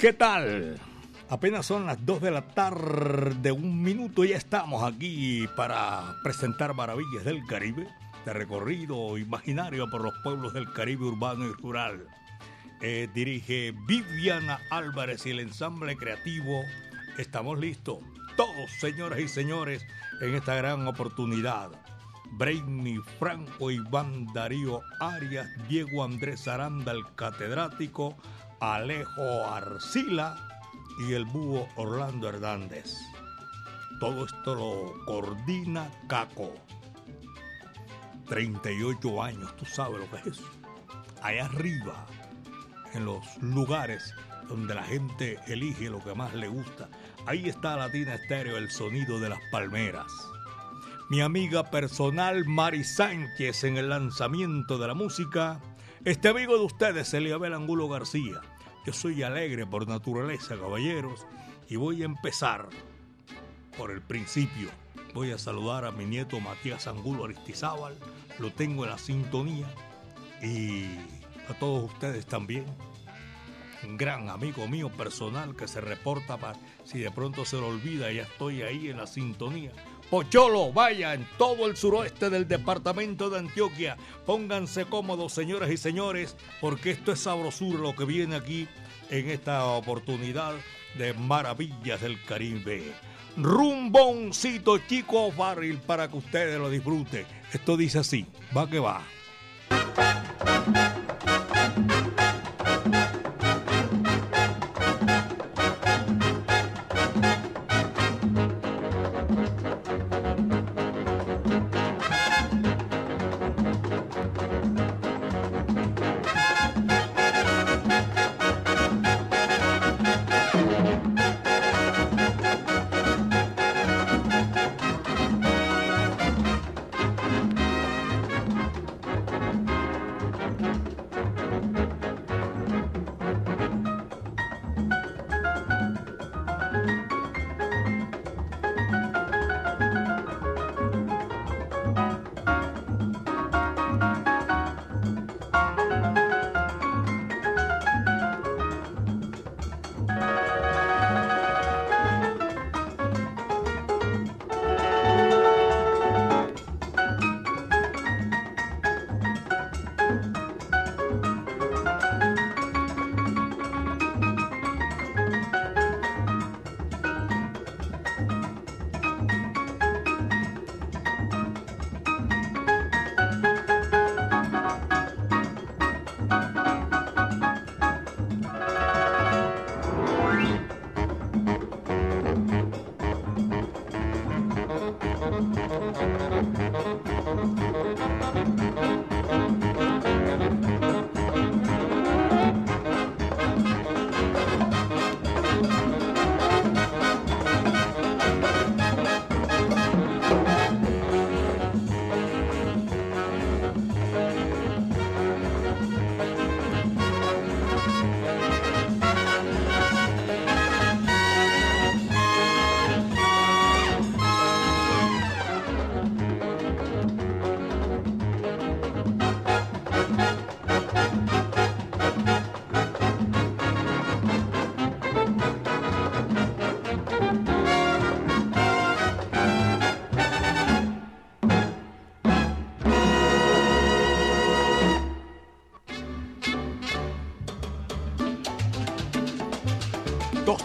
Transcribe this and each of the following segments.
¿Qué tal? Apenas son las 2 de la tarde, un minuto, ya estamos aquí para presentar Maravillas del Caribe, de recorrido imaginario por los pueblos del Caribe urbano y rural. Eh, dirige Viviana Álvarez y el ensamble creativo. Estamos listos, todos, señoras y señores, en esta gran oportunidad. Brainy Franco, Iván Darío Arias, Diego Andrés Aranda, el catedrático, Alejo Arcila y el búho Orlando Hernández. Todo esto lo coordina Caco. 38 años, tú sabes lo que es eso. Allá arriba, en los lugares donde la gente elige lo que más le gusta. Ahí está Latina Estéreo, el sonido de las palmeras. Mi amiga personal Mari Sánchez en el lanzamiento de la música este amigo de ustedes, Eliabel Angulo García. Yo soy alegre por naturaleza, caballeros, y voy a empezar por el principio. Voy a saludar a mi nieto Matías Angulo Aristizábal, lo tengo en la sintonía, y a todos ustedes también. Un gran amigo mío personal que se reporta para si de pronto se lo olvida, ya estoy ahí en la sintonía. Pocholo, vaya, en todo el suroeste del departamento de Antioquia. Pónganse cómodos, señoras y señores, porque esto es sabrosura lo que viene aquí en esta oportunidad de Maravillas del Caribe. Rumboncito chico barril para que ustedes lo disfruten. Esto dice así, va que va.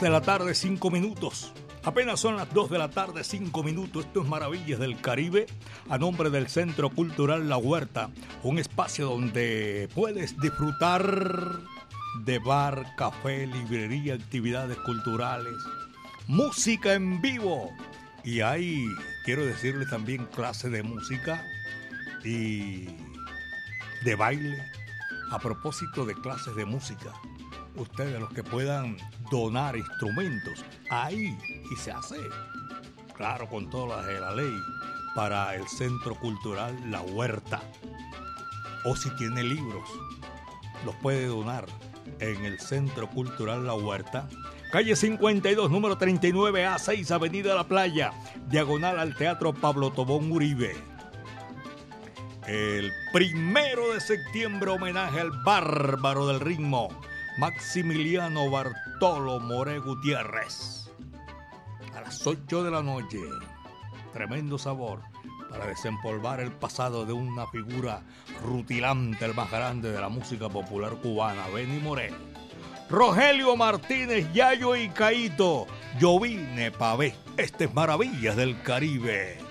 De la tarde, cinco minutos. Apenas son las 2 de la tarde, 5 minutos. Esto es Maravillas del Caribe, a nombre del Centro Cultural La Huerta, un espacio donde puedes disfrutar de bar, café, librería, actividades culturales, música en vivo. Y hay quiero decirle también clase de música y de baile. A propósito de clases de música, ustedes los que puedan donar instrumentos, ahí y se hace, claro, con todas las de la ley, para el Centro Cultural La Huerta. O si tiene libros, los puede donar en el Centro Cultural La Huerta. Calle 52, número 39A, 6, Avenida La Playa, diagonal al Teatro Pablo Tobón Uribe. El primero de septiembre, homenaje al bárbaro del ritmo, Maximiliano Bartolo More Gutiérrez. A las 8 de la noche, tremendo sabor para desempolvar el pasado de una figura rutilante, el más grande de la música popular cubana, Benny Moré. Rogelio Martínez, Yayo y Caito, yo vine pa' ver estas maravillas del Caribe.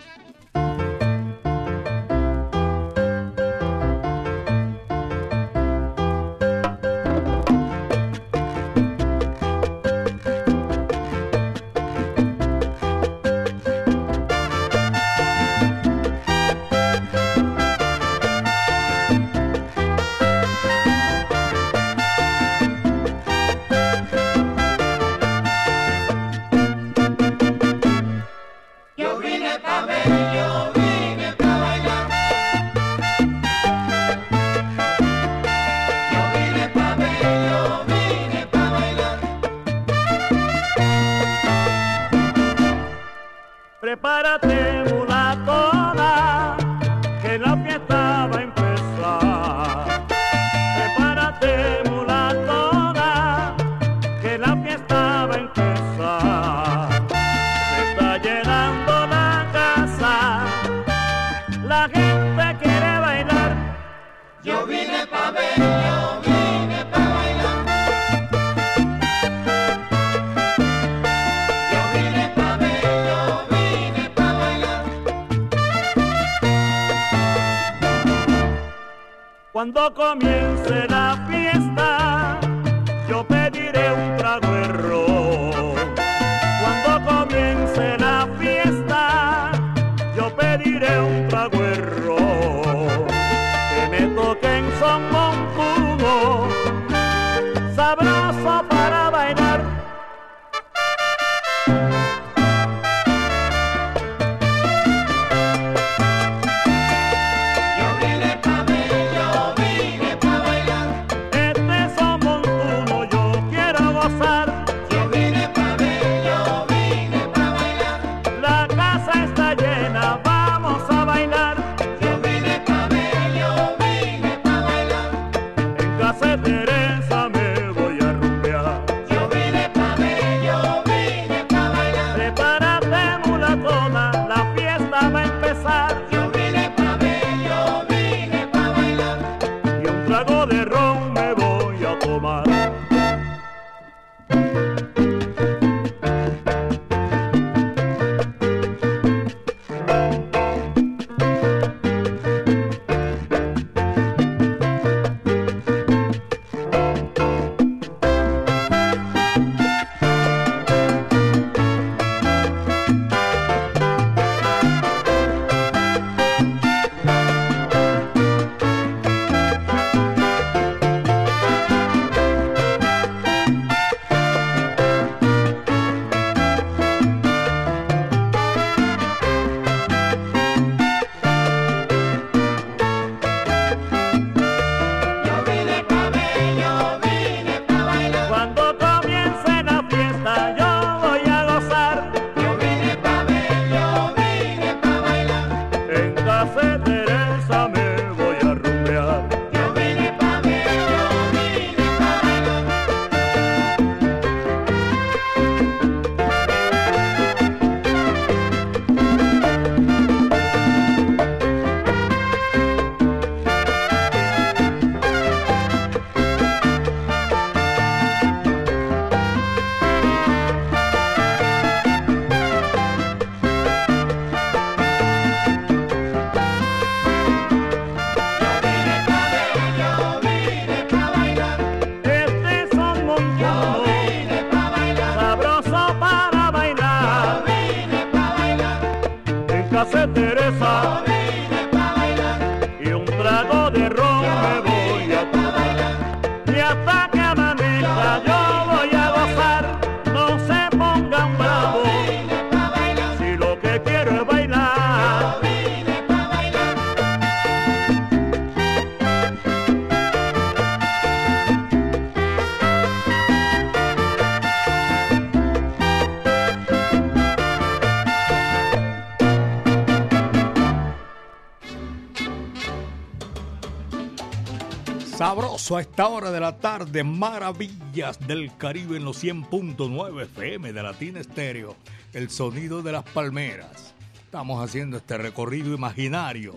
Hora de la tarde, maravillas del Caribe en los 100.9 FM de Latina Estéreo, el sonido de las palmeras. Estamos haciendo este recorrido imaginario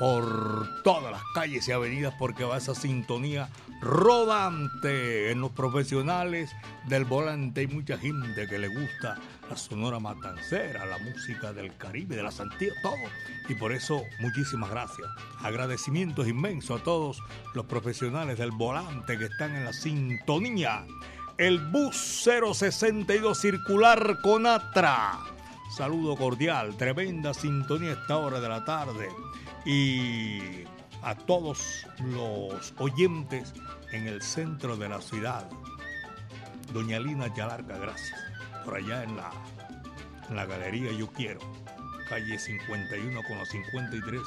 por todas las calles y avenidas porque va esa sintonía rodante en los profesionales del volante. Hay mucha gente que le gusta la sonora matancera, la música del Caribe, de la Santías, todo. Y por eso muchísimas gracias. Agradecimientos inmensos a todos los profesionales del volante que están en la sintonía. El bus 062 circular Conatra. Saludo cordial, tremenda sintonía a esta hora de la tarde. Y a todos los oyentes en el centro de la ciudad. Doña Lina Yalarca, gracias. Por allá en la, la galería Yo Quiero, calle 51 con los 53.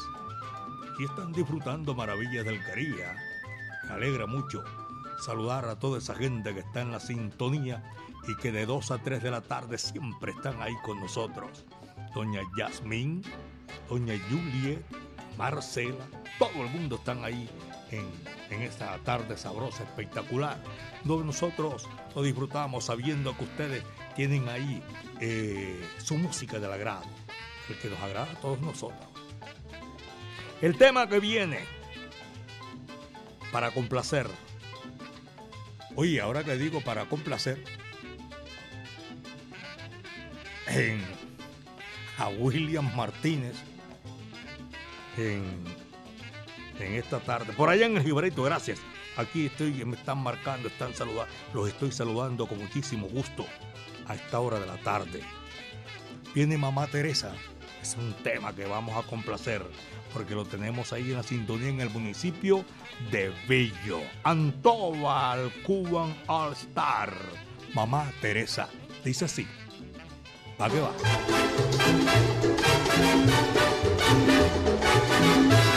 Y están disfrutando maravillas del Caribe. ¿ah? Me alegra mucho saludar a toda esa gente que está en la sintonía y que de 2 a 3 de la tarde siempre están ahí con nosotros. Doña Yasmín, Doña Juliet, Marcela, todo el mundo están ahí en, en, esta tarde sabrosa, espectacular, donde nosotros lo disfrutamos sabiendo que ustedes tienen ahí eh, su música del agrado, el que nos agrada a todos nosotros. El tema que viene para complacer. Oye, ahora que digo para complacer, en, a William Martínez, en, esta tarde. Por allá en el Gibralito, gracias. Aquí estoy, me están marcando, están saludando. Los estoy saludando con muchísimo gusto a esta hora de la tarde. Viene Mamá Teresa. Es un tema que vamos a complacer porque lo tenemos ahí en la sintonía en el municipio de Bello. Antobal Cuban All Star. Mamá Teresa. Dice así. ¿Para qué va? Música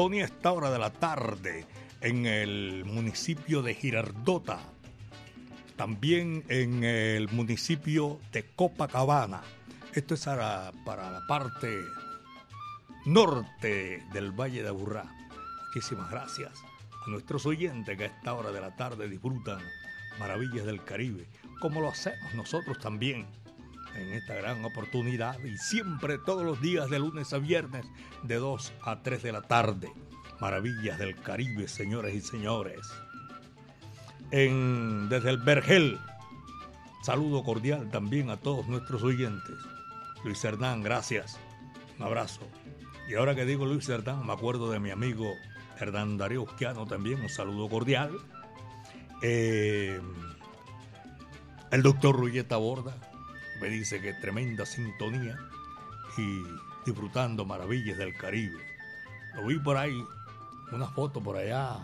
a esta hora de la tarde en el municipio de Girardota, también en el municipio de Copacabana. Esto es para, para la parte norte del Valle de Aburrá. Muchísimas gracias a nuestros oyentes que a esta hora de la tarde disfrutan maravillas del Caribe, como lo hacemos nosotros también en esta gran oportunidad y siempre todos los días de lunes a viernes de 2 a 3 de la tarde. Maravillas del Caribe, señores y señores. En, desde el Vergel, saludo cordial también a todos nuestros oyentes. Luis Hernán, gracias. Un abrazo. Y ahora que digo Luis Hernán, me acuerdo de mi amigo Hernán Darío Osquiano también, un saludo cordial. Eh, el doctor Rulleta Borda, me dice que tremenda sintonía y disfrutando maravillas del Caribe. Lo vi por ahí, una foto por allá,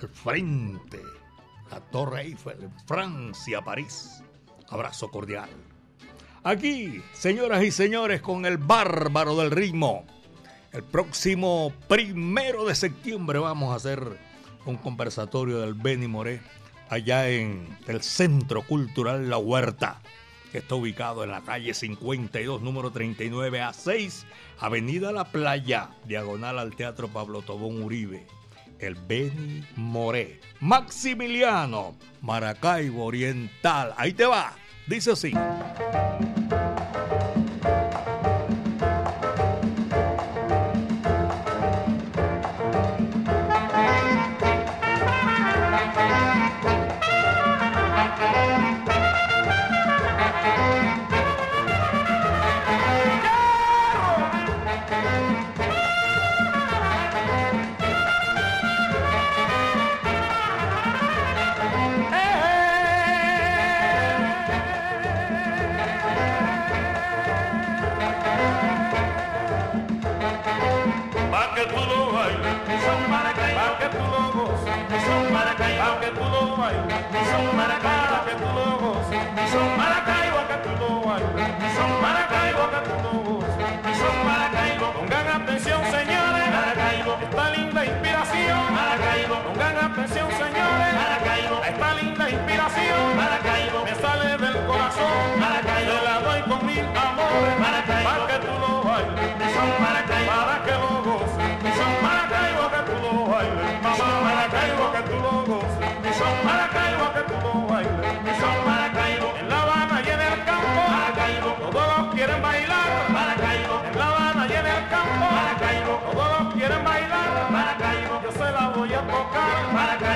al frente, la Torre Eiffel, Francia, París. Abrazo cordial. Aquí, señoras y señores, con el bárbaro del ritmo. El próximo primero de septiembre vamos a hacer un conversatorio del Beni Moré allá en el Centro Cultural La Huerta está ubicado en la calle 52, número 39 a 6, Avenida La Playa, diagonal al Teatro Pablo Tobón Uribe. El Beni Moré. Maximiliano, Maracaibo Oriental. Ahí te va. Dice así. son Maracaibo Catumbos, y son Maracaibo. Pongan atención, señores, Maracaibo, esta linda inspiración, Maracaibo. Pongan atención, señores, Maracaibo, esta linda inspiración, Maracaibo. Me sale del corazón, Maracaibo. La doy con mil amores, Maracaibo. Para que tú lo bailes, son Maracaibo. Para que lo goces, son Maracaibo que tú lo bailes, son Maracaibo que tú lo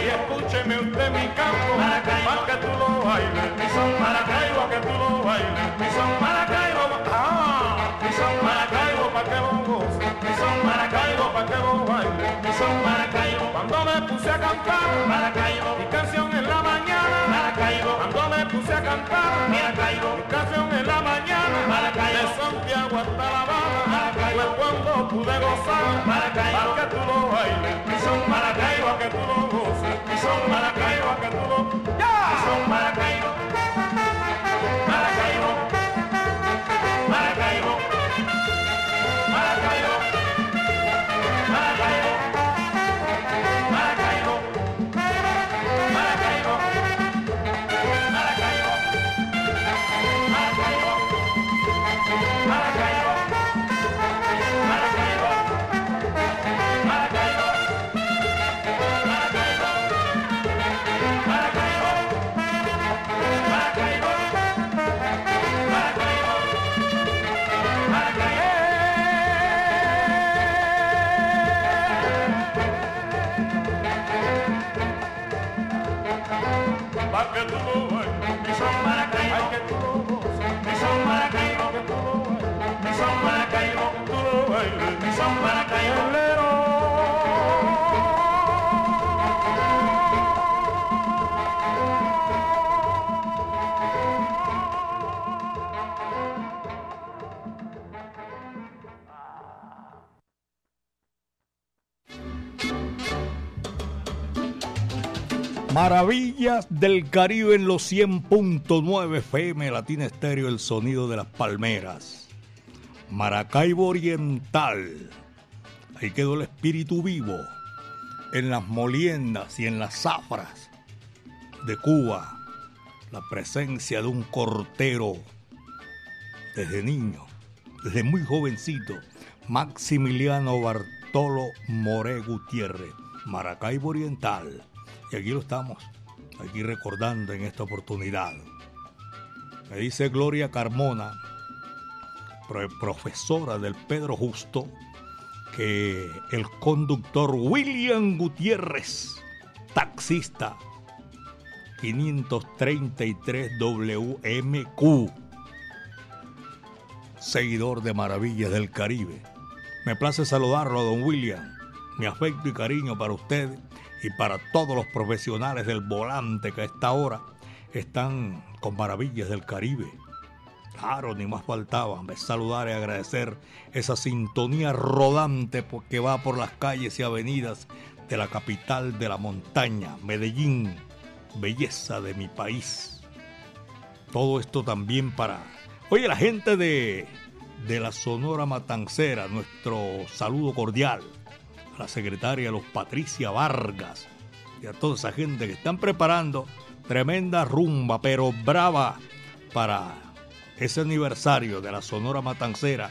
escúcheme usted mi campo, para que tú lo bailes, mi son Maracaibo, que tú lo bailes, mi son Maracaibo, ah, mi son Maracaibo, para que mi son Maracaibo, para que bailes, mi son Maracaibo, cuando me puse a cantar, Maracaibo, mi canción en la mañana, Maracaibo, cuando me puse a cantar, Maracaibo, mi canción en la mañana, Maracaibo, de Santiago hasta La Habana, Maracaibo, cuando pude gozar, Maracaibo, que tú lo bailes, mi son Maracaibo, que tú lo goces, mi son Maracaibo, que tú lo, ya, son Maracaibo, Maravillas del Caribe en los 100.9 FM Latina Estéreo, el sonido de las palmeras. Maracaibo Oriental. Ahí quedó el espíritu vivo. en las moliendas y en las zafras de Cuba la presencia de un cortero desde niño, desde muy jovencito, Maximiliano Bartolo More Gutiérrez, Maracaibo Oriental. Y aquí lo estamos, aquí recordando en esta oportunidad. Me dice Gloria Carmona, profesora del Pedro Justo, que el conductor William Gutiérrez, taxista 533 WMQ, seguidor de Maravillas del Caribe. Me place saludarlo, don William. Mi afecto y cariño para usted y para todos los profesionales del volante que a esta hora están con Maravillas del Caribe. Claro, ni más faltaba. Saludar y agradecer esa sintonía rodante que va por las calles y avenidas de la capital de la montaña, Medellín, belleza de mi país. Todo esto también para... Oye, la gente de, de la Sonora Matancera, nuestro saludo cordial la secretaria Los Patricia Vargas y a toda esa gente que están preparando tremenda rumba, pero brava para ese aniversario de la Sonora Matancera,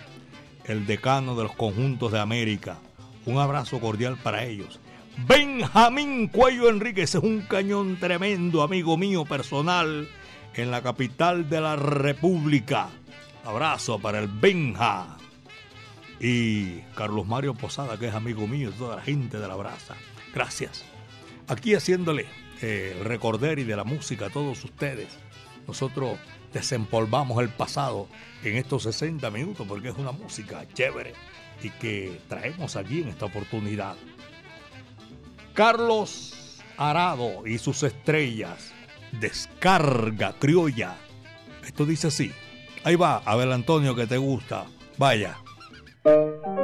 el decano de los conjuntos de América. Un abrazo cordial para ellos. Benjamín Cuello Enríquez es un cañón tremendo, amigo mío personal, en la capital de la República. Abrazo para el Benja. Y Carlos Mario Posada, que es amigo mío, toda la gente de la brasa. Gracias. Aquí haciéndole eh, recorder y de la música a todos ustedes. Nosotros desempolvamos el pasado en estos 60 minutos porque es una música chévere y que traemos aquí en esta oportunidad. Carlos Arado y sus estrellas. Descarga criolla. Esto dice así. Ahí va, Abel Antonio, que te gusta. Vaya. Thank you.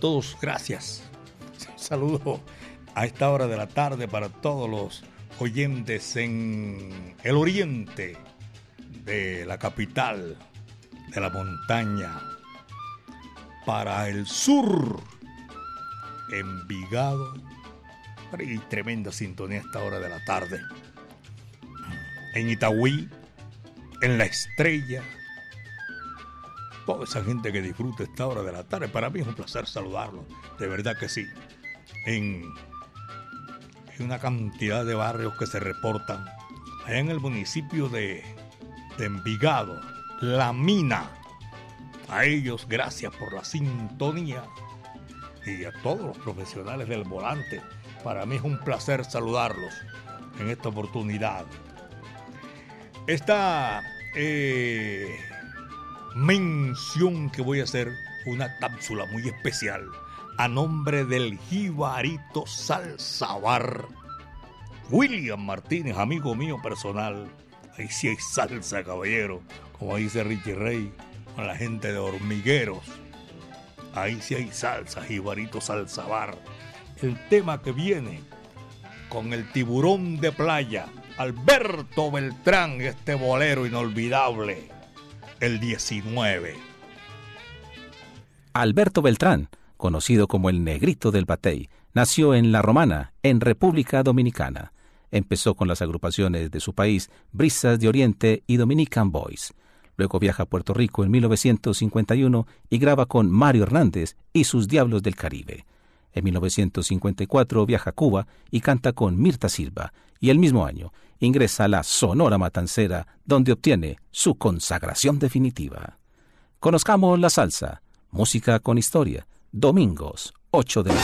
Todos, gracias. Un saludo a esta hora de la tarde para todos los oyentes en el oriente de la capital de la montaña, para el sur, Envigado, y tremenda sintonía a esta hora de la tarde. En Itagüí, en La Estrella, toda esa gente que disfruta esta hora de la tarde. Para mí es un placer saludarlos, de verdad que sí. En, una cantidad de barrios que se reportan allá en el municipio de, de Envigado, La Mina. A ellos, gracias por la sintonía y a todos los profesionales del volante. Para mí es un placer saludarlos en esta oportunidad. Esta eh, mención que voy a hacer, una cápsula muy especial a nombre del Jibarito Salsabar. William Martínez, amigo mío personal. Ahí sí hay salsa, caballero, como dice Richie Rey, con la gente de hormigueros. Ahí sí hay salsa, Jibarito Salsabar. El tema que viene con el tiburón de playa, Alberto Beltrán, este bolero inolvidable, el 19. Alberto Beltrán, conocido como el Negrito del Batey, nació en La Romana, en República Dominicana. Empezó con las agrupaciones de su país, Brisas de Oriente y Dominican Boys. Luego viaja a Puerto Rico en 1951 y graba con Mario Hernández y sus Diablos del Caribe. En 1954 viaja a Cuba y canta con Mirta Silva, y el mismo año ingresa a la Sonora Matancera, donde obtiene su consagración definitiva. Conozcamos la salsa, música con historia, domingos, 8 de la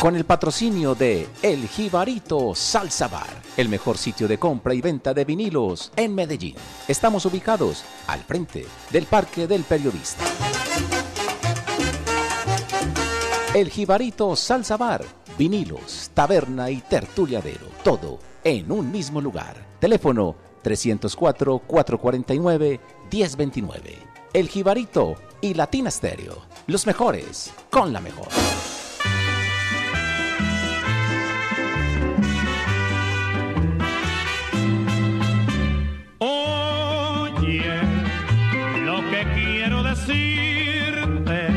con el patrocinio de El Jibarito Salsa Bar, el mejor sitio de compra y venta de vinilos en Medellín. Estamos ubicados al frente del Parque del Periodista. El Jibarito Salsa Bar, vinilos, taberna y tertuliadero, todo en un mismo lugar. Teléfono 304-449-1029. El Jibarito y Latina Stereo, los mejores con la mejor. Oye, lo que quiero decirte,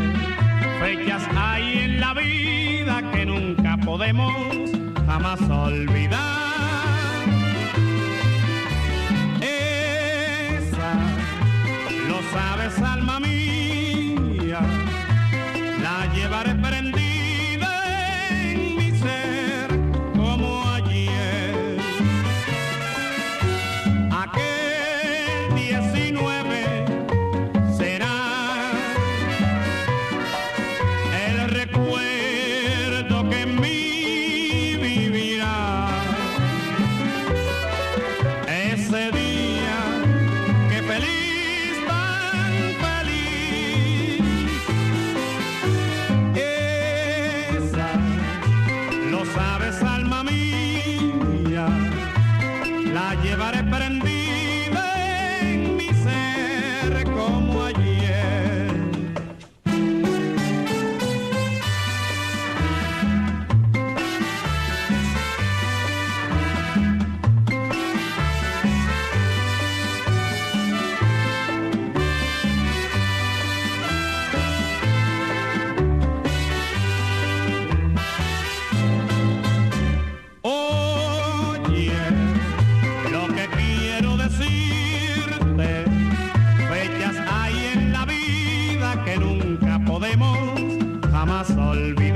fechas hay en la vida que nunca podemos jamás olvidar. sol.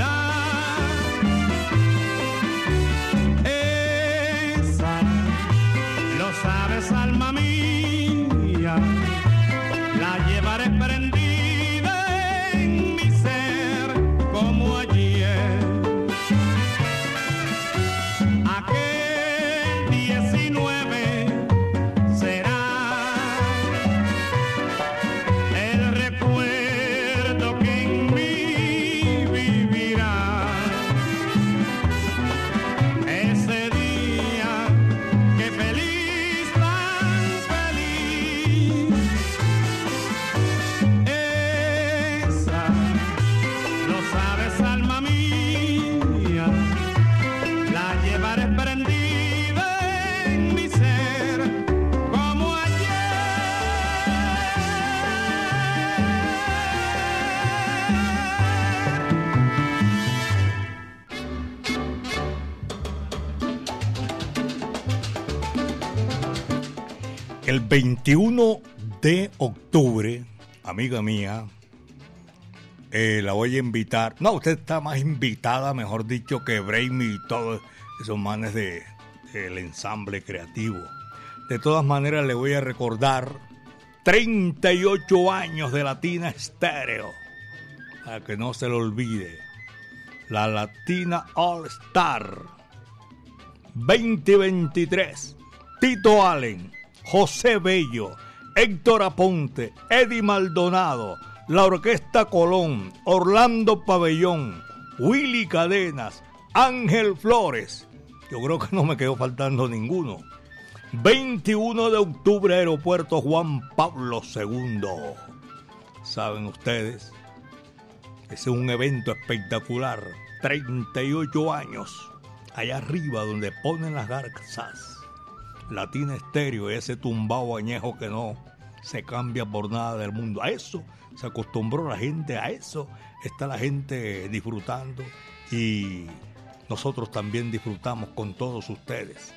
21 de octubre, amiga mía, eh, la voy a invitar. No, usted está más invitada, mejor dicho, que Brainy y todos esos manes de, del ensamble creativo. De todas maneras, le voy a recordar 38 años de Latina Estéreo. Para que no se lo olvide. La Latina All Star 2023. Tito Allen, José Bello, Héctor Aponte, Eddie Maldonado, la Orquesta Colón, Orlando Pabellón, Willy Cadenas, Ángel Flores. Yo creo que no me quedó faltando ninguno. 21 de octubre, Aeropuerto Juan Pablo II. Saben ustedes, es un evento espectacular. 38 años, allá arriba donde ponen las garzas. Latina Estéreo, ese tumbao añejo que no se cambia por nada del mundo. A eso se acostumbró la gente, a eso está la gente disfrutando y nosotros también disfrutamos con todos ustedes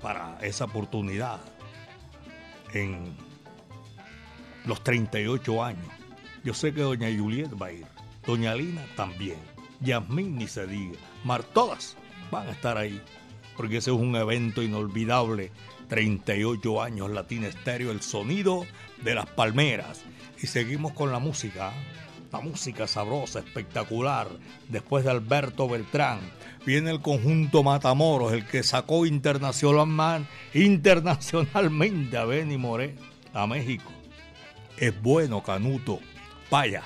para esa oportunidad en los 38 años. Yo sé que doña Juliet va a ir, doña Lina también, Yasmín ni se diga, Mar, todas van a estar ahí, porque ese es un evento inolvidable. 38 años Latina Estéreo, el sonido de las palmeras. Y seguimos con la música, la música sabrosa, espectacular. Después de Alberto Beltrán, viene el conjunto Matamoros, el que sacó internacional, internacionalmente a Benny Moré a México. Es bueno, Canuto. Vaya.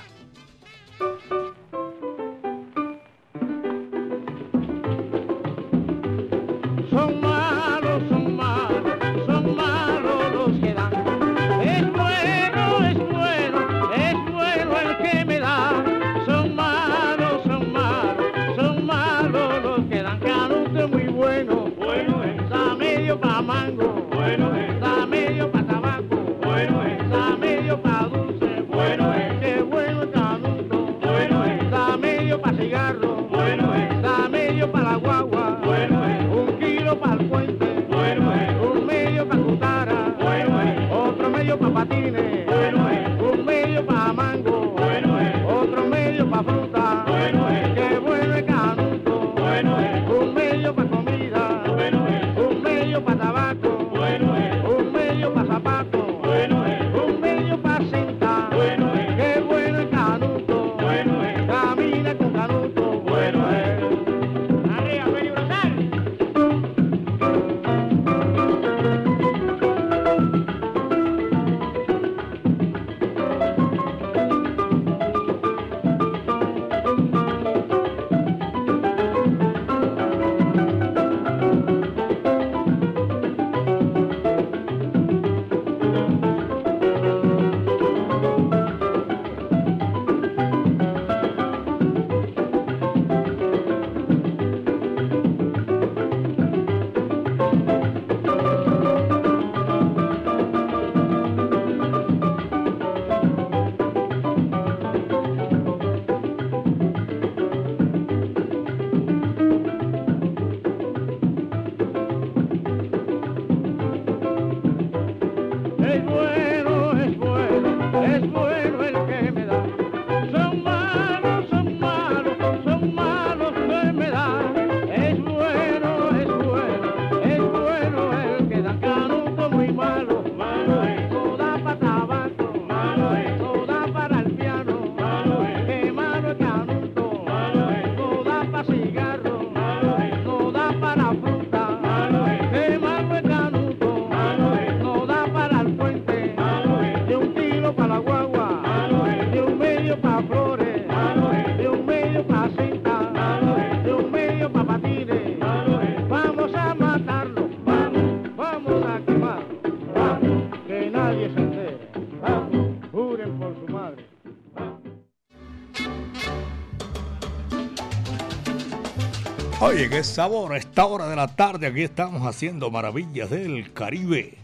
Oye, qué sabor a esta hora de la tarde. Aquí estamos haciendo maravillas del Caribe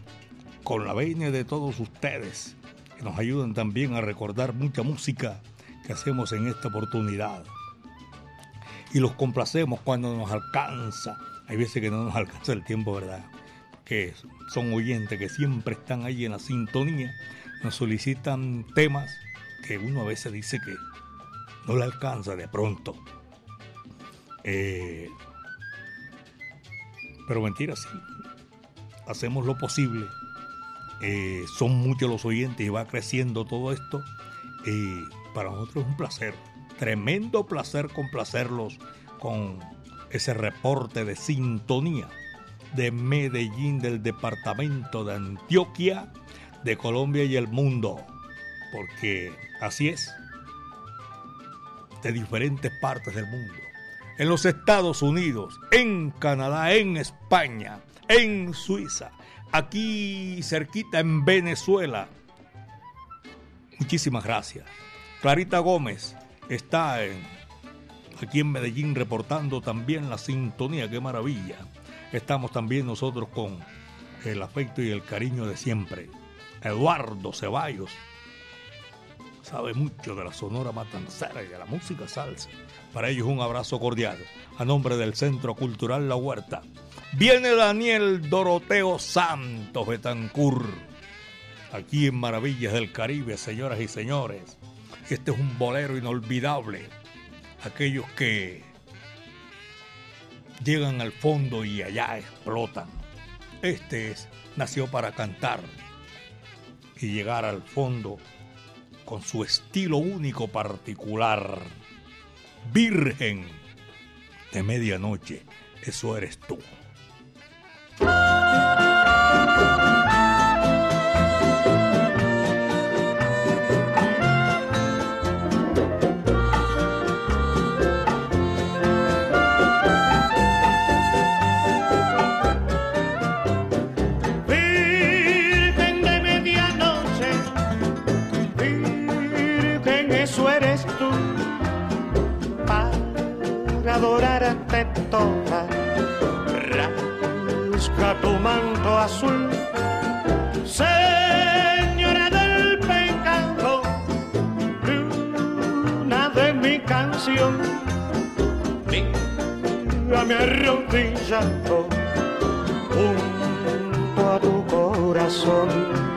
con la venia de todos ustedes que nos ayudan también a recordar mucha música que hacemos en esta oportunidad. Y los complacemos cuando nos alcanza. Hay veces que no nos alcanza el tiempo, ¿verdad? Que son oyentes que siempre están ahí en la sintonía. Nos solicitan temas que uno a veces dice que no le alcanza de pronto. Eh, pero mentira, sí. Hacemos lo posible. Eh, son muchos los oyentes y va creciendo todo esto. Y para nosotros es un placer, tremendo placer complacerlos con ese reporte de sintonía de Medellín, del departamento de Antioquia, de Colombia y el mundo. Porque así es, de diferentes partes del mundo en los Estados Unidos, en Canadá, en España, en Suiza, aquí cerquita en Venezuela. Muchísimas gracias. Clarita Gómez está en, aquí en Medellín reportando también la sintonía, qué maravilla. Estamos también nosotros con el afecto y el cariño de siempre. Eduardo Ceballos sabe mucho de la sonora matancera y de la música salsa. Para ellos un abrazo cordial a nombre del Centro Cultural La Huerta. Viene Daniel Doroteo Santos Betancur, aquí en Maravillas del Caribe, señoras y señores. Este es un bolero inolvidable. Aquellos que llegan al fondo y allá explotan. Este es, nació para cantar y llegar al fondo con su estilo único particular. Virgen de medianoche, eso eres tú. Toda, rasca tu manto azul. Señora del pecado, luna de mi canción, mírame arrodillado junto a tu corazón.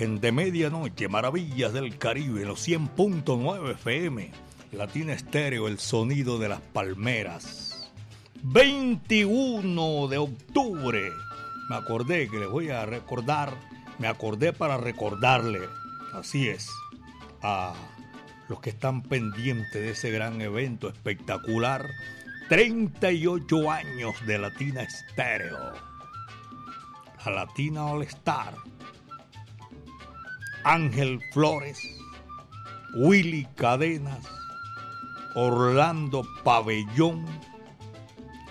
Virgen de Medianoche, Maravillas del Caribe, los 100.9 FM, Latina Estéreo, el sonido de las palmeras. 21 de octubre, me acordé que les voy a recordar, me acordé para recordarle, así es, a los que están pendientes de ese gran evento espectacular. 38 años de Latina Estéreo. La Latina All Star. Ángel Flores, Willy Cadenas, Orlando Pabellón,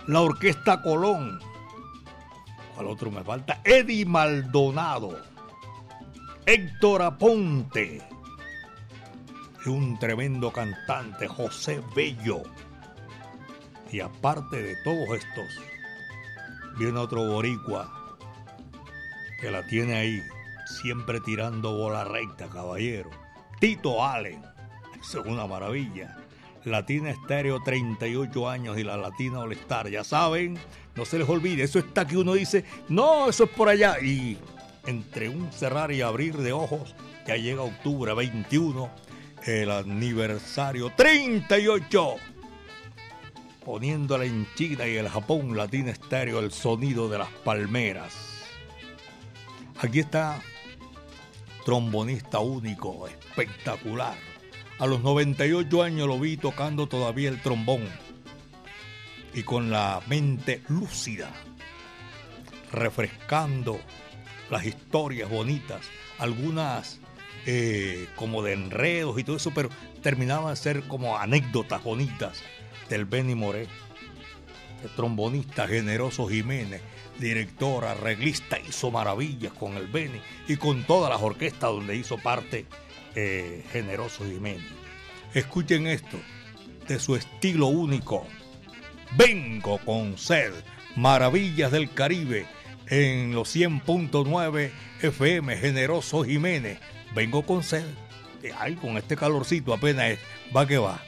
la Orquesta Colón. ¿Cuál otro me falta? Eddie Maldonado, Héctor Aponte y un tremendo cantante, José Bello. Y aparte de todos estos, viene otro boricua que la tiene ahí, siempre tirando bola recta, caballero. Tito Allen, eso es una maravilla. Latina Estéreo, 38 años y la Latina All Star. Ya saben, no se les olvide, eso está que uno dice, no, eso es por allá. Y entre un cerrar y abrir de ojos, ya llega octubre 21, el aniversario 38. Poniéndola en China y el Japón, Latina Estéreo, el sonido de las palmeras. Aquí está, trombonista único, espectacular. A los 98 años lo vi tocando todavía el trombón y con la mente lúcida, refrescando las historias bonitas, algunas eh, como de enredos y todo eso, pero terminaban de ser como anécdotas bonitas del Benny Moré, el trombonista generoso Jiménez, director, arreglista, hizo maravillas con el Benny y con todas las orquestas donde hizo parte eh, Generoso Jiménez. Escuchen esto, de su estilo único. Vengo con sed, Maravillas del Caribe, en los 100.9 FM, Generoso Jiménez. Vengo con sed. Ay, con este calorcito apenas es, va que va.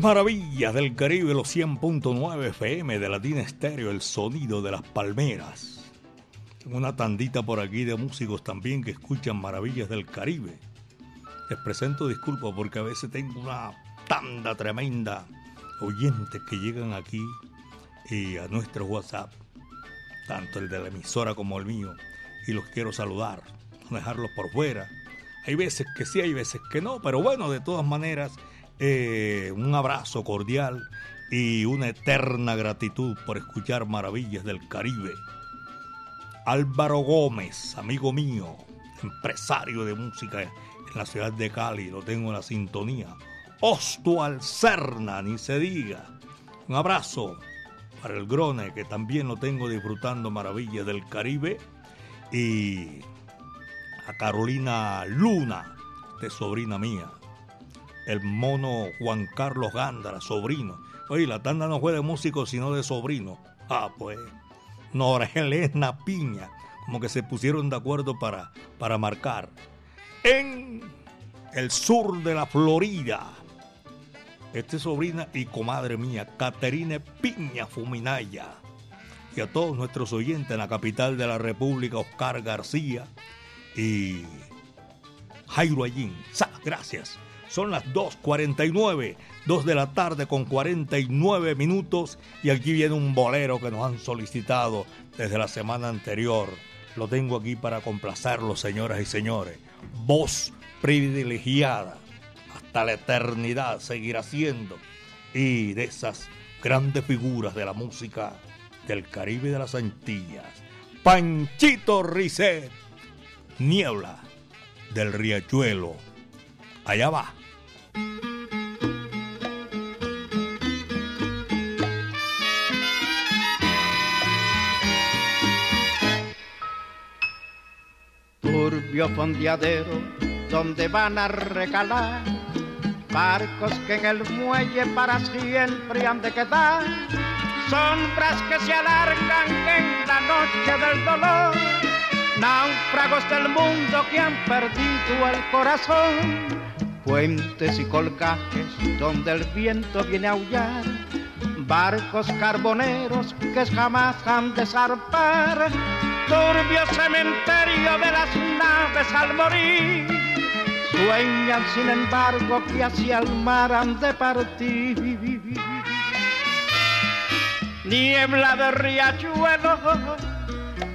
Maravillas del Caribe, los 100.9 FM de Latina Estéreo, el sonido de las palmeras. Tengo una tandita por aquí de músicos también que escuchan maravillas del Caribe. Les presento disculpas porque a veces tengo una tanda tremenda oyentes que llegan aquí y a nuestro WhatsApp, tanto el de la emisora como el mío, y los quiero saludar, no dejarlos por fuera. Hay veces que sí, hay veces que no, pero bueno, de todas maneras, eh, un abrazo cordial y una eterna gratitud por escuchar maravillas del Caribe. Álvaro Gómez, amigo mío, empresario de música en la ciudad de Cali, lo tengo en la sintonía. Ostual Serna, ni se diga. Un abrazo para el Grone, que también lo tengo disfrutando maravillas del Caribe. Y a Carolina Luna, de sobrina mía. El mono Juan Carlos Gándara, sobrino. Oye, la tanda no fue de músico, sino de sobrino. Ah, pues. Nora Elena Piña, como que se pusieron de acuerdo para, para marcar. En el sur de la Florida, esta es sobrina y comadre mía, Caterine Piña Fuminaya. Y a todos nuestros oyentes en la capital de la República, Oscar García y Jairo Allín. Sa, Gracias. Son las 2.49, 2 de la tarde con 49 minutos y aquí viene un bolero que nos han solicitado desde la semana anterior. Lo tengo aquí para complacerlo, señoras y señores. Voz privilegiada hasta la eternidad seguirá siendo y de esas grandes figuras de la música del Caribe de las Antillas. Panchito Risset, Niebla del Riachuelo. Allá va. Turbio fondeadero donde van a recalar barcos que en el muelle para siempre han de quedar, sombras que se alargan en la noche del dolor, náufragos del mundo que han perdido el corazón, puentes y colgajes donde el viento viene a aullar, barcos carboneros que jamás han de zarpar, turbio cementerio de las naves al morir. Sueñan sin embargo que hacia el mar han de partir. Niebla de riachuelo,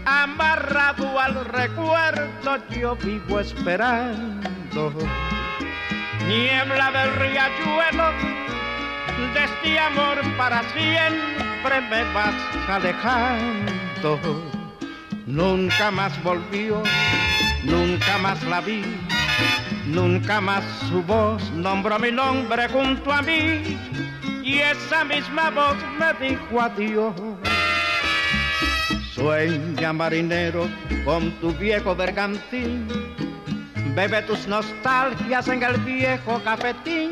amarrado al recuerdo, yo vivo esperando. Niebla del riachuelo, de este amor para siempre me vas alejando. Nunca más volvió, nunca más la vi, nunca más su voz nombró mi nombre junto a mí y esa misma voz me dijo adiós. Sueña marinero con tu viejo bergantín, bebe tus nostalgias en el viejo cafetín.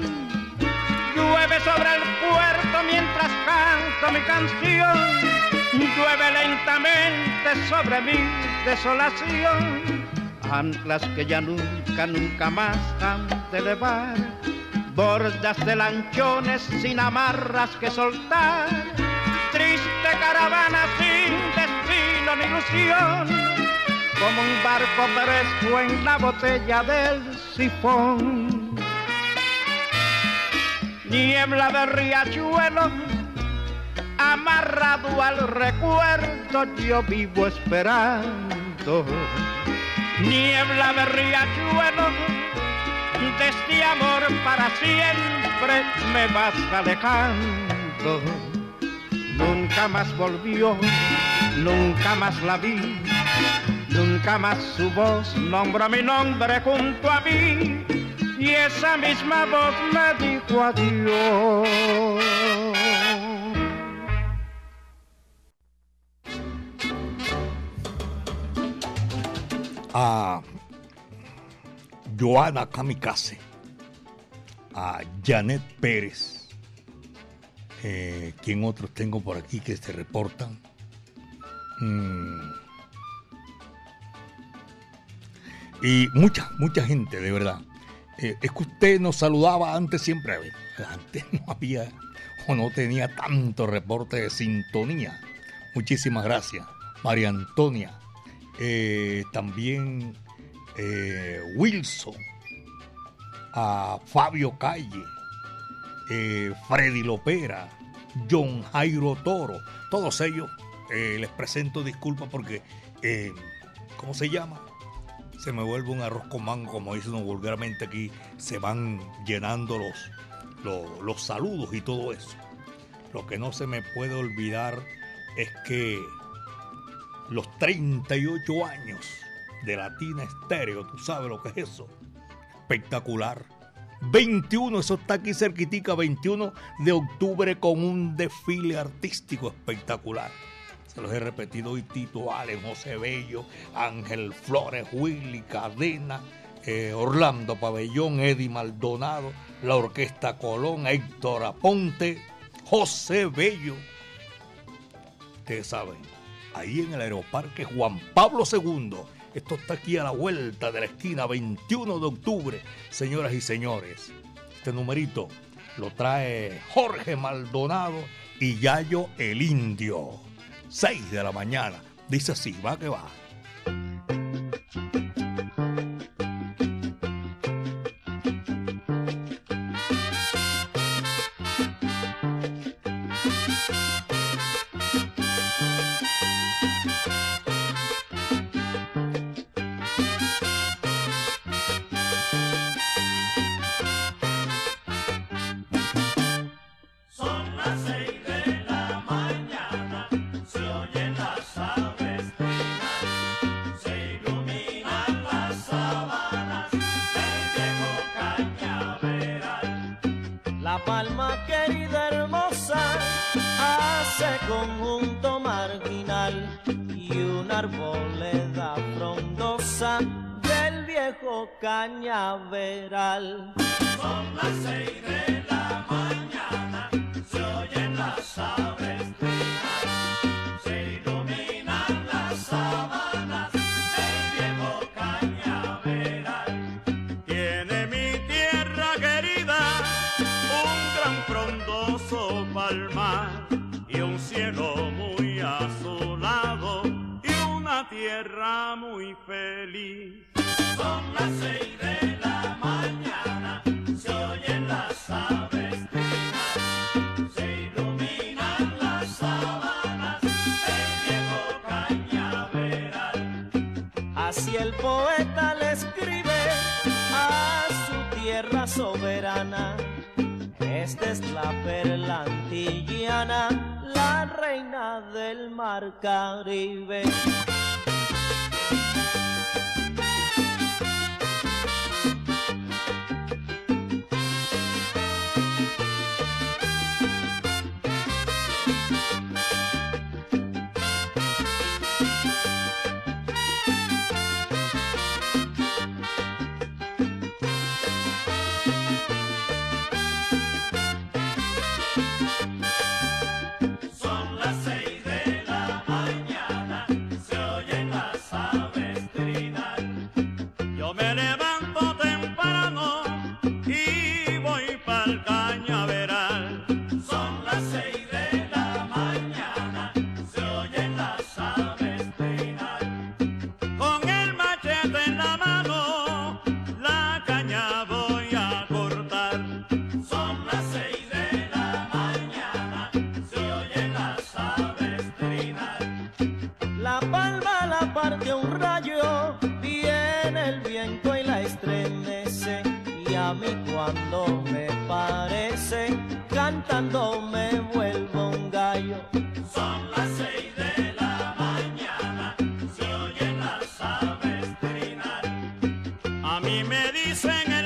Llueve sobre el puerto mientras canto mi canción llueve lentamente sobre mi desolación. Anclas que ya nunca, nunca más han de elevar, bordas de lanchones sin amarras que soltar, triste caravana sin destino ni ilusión, como un barco fresco en la botella del sifón. Niebla de riachuelo amarrado al recuerdo yo vivo esperando. Niebla de riachuelo, de este amor para siempre me vas alejando. Nunca más volvió, nunca más la vi, nunca más su voz nombró mi nombre junto a mí. Y esa misma voz me dijo adiós. a Joana Kamikaze, a Janet Pérez, eh, ¿quién otros tengo por aquí que se reportan? Mm. Y mucha, mucha gente, de verdad. Eh, es que usted nos saludaba antes siempre. Antes no había o no tenía tanto reporte de sintonía. Muchísimas gracias. María Antonia. Eh, también eh, Wilson. A Fabio Calle. Freddy Lopera. John Jairo Toro. Todos ellos les presento disculpas porque, ¿cómo se llama? Se me vuelve un arroz con mango, como dicen vulgarmente aquí, se van llenando los, los, los saludos y todo eso. Lo que no se me puede olvidar es que los 38 años de Latina Estéreo, tú sabes lo que es eso. Espectacular. 21, eso está aquí cerquitica, 21 de octubre con un desfile artístico espectacular. Se los he repetido hoy, Tito Allen, José Bello, Ángel Flores, Willy Cadena, eh, Orlando Pabellón, Eddie Maldonado, la Orquesta Colón, Héctor Aponte, José Bello. Ustedes saben, ahí en el Aeroparque Juan Pablo II. Esto está aquí a la vuelta de la esquina, 21 de octubre, señoras y señores. Este numerito lo trae Jorge Maldonado y Yayo el Indio. 6 de la mañana. Dice así, va que va. alma Esta es la perla antillana, la reina del mar Caribe. Mí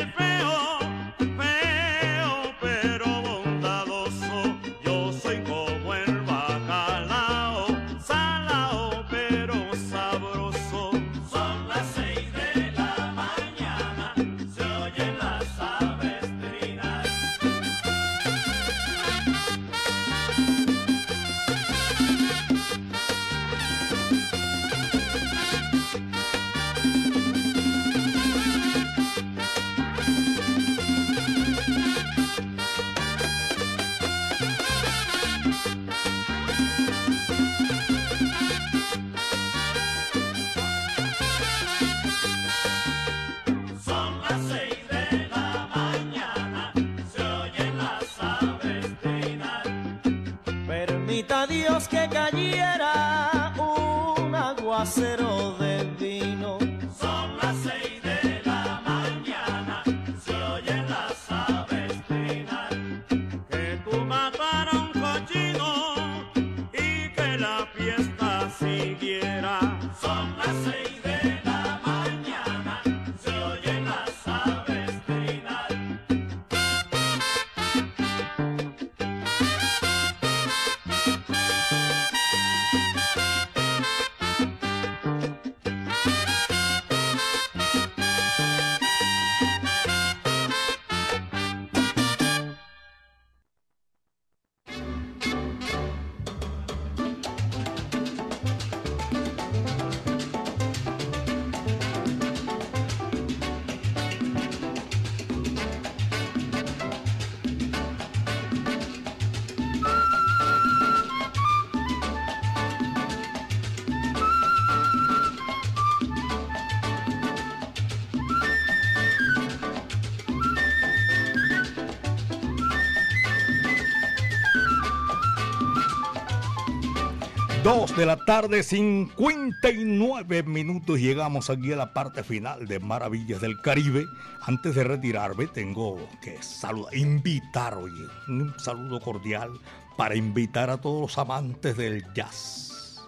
2 de la tarde, 59 minutos. Llegamos aquí a la parte final de Maravillas del Caribe. Antes de retirarme, tengo que saludar, invitar, oye, un saludo cordial para invitar a todos los amantes del jazz.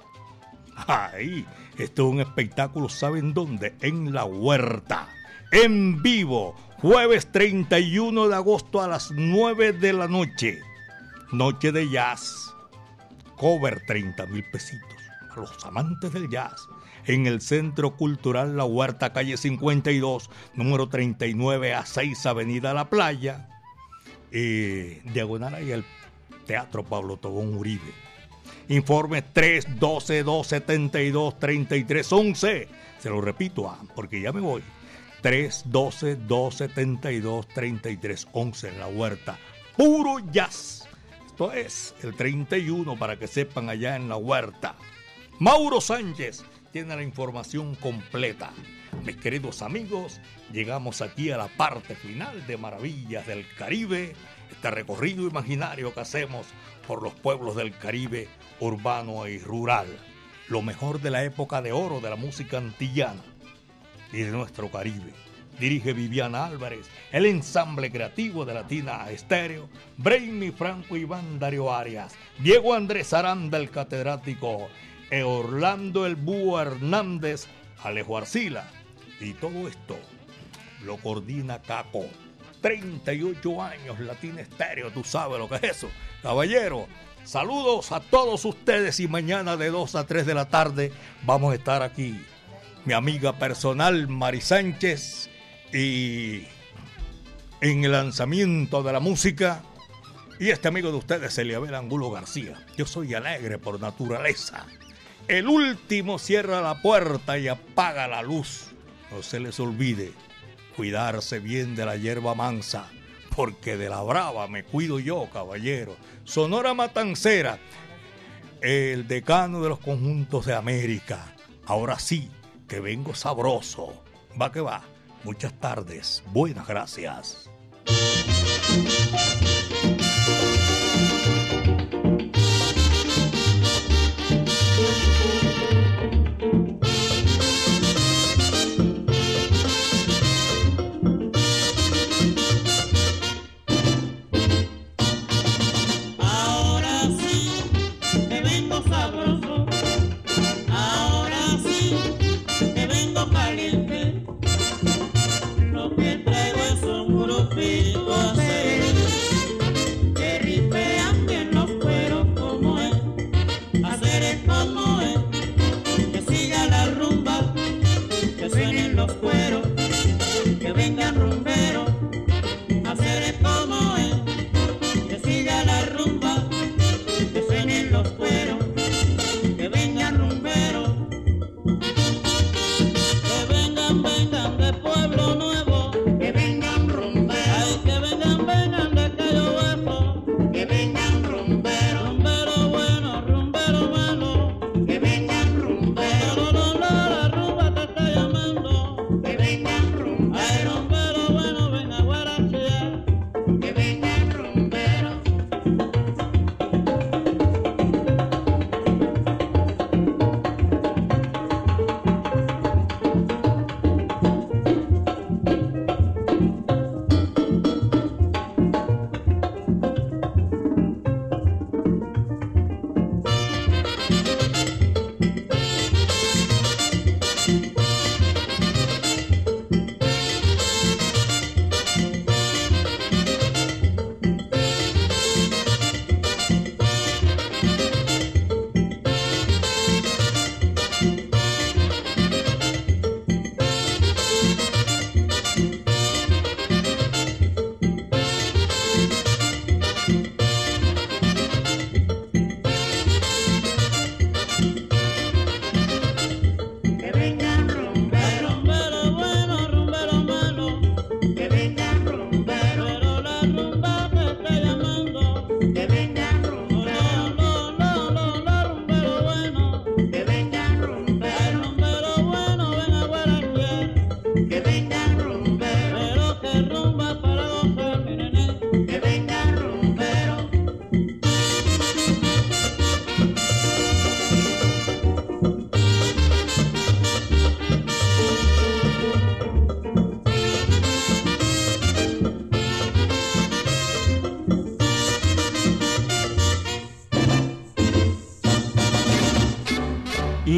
Ahí, esto es un espectáculo, ¿saben dónde? En la huerta. En vivo, jueves 31 de agosto a las 9 de la noche. Noche de jazz cover 30 mil pesitos a los amantes del jazz en el Centro Cultural La Huerta, calle 52, número 39 a 6, Avenida La Playa, eh, diagonal ahí el Teatro Pablo Tobón Uribe. Informe 312 272 3311. Se lo repito, ah, porque ya me voy. 312 272 3311 en La Huerta. Puro jazz. Esto es el 31 para que sepan allá en la huerta. Mauro Sánchez tiene la información completa. Mis queridos amigos, llegamos aquí a la parte final de Maravillas del Caribe, este recorrido imaginario que hacemos por los pueblos del Caribe urbano y rural. Lo mejor de la época de oro de la música antillana y de nuestro Caribe dirige Viviana Álvarez, el ensamble creativo de Latina Estéreo, Brainy Franco Iván Dario Arias, Diego Andrés Aranda, el catedrático, e Orlando El Búho Hernández, Alejo Arcila. Y todo esto lo coordina Caco. 38 años Latina Estéreo, tú sabes lo que es eso. Caballero, saludos a todos ustedes y mañana de 2 a 3 de la tarde vamos a estar aquí. Mi amiga personal Mari Sánchez y en el lanzamiento de la música. Y este amigo de ustedes, Eliabel Angulo García. Yo soy alegre por naturaleza. El último cierra la puerta y apaga la luz. No se les olvide cuidarse bien de la hierba mansa, porque de la brava me cuido yo, caballero. Sonora Matancera, el decano de los conjuntos de América. Ahora sí, que vengo sabroso. Va que va. Muchas tardes. Buenas gracias.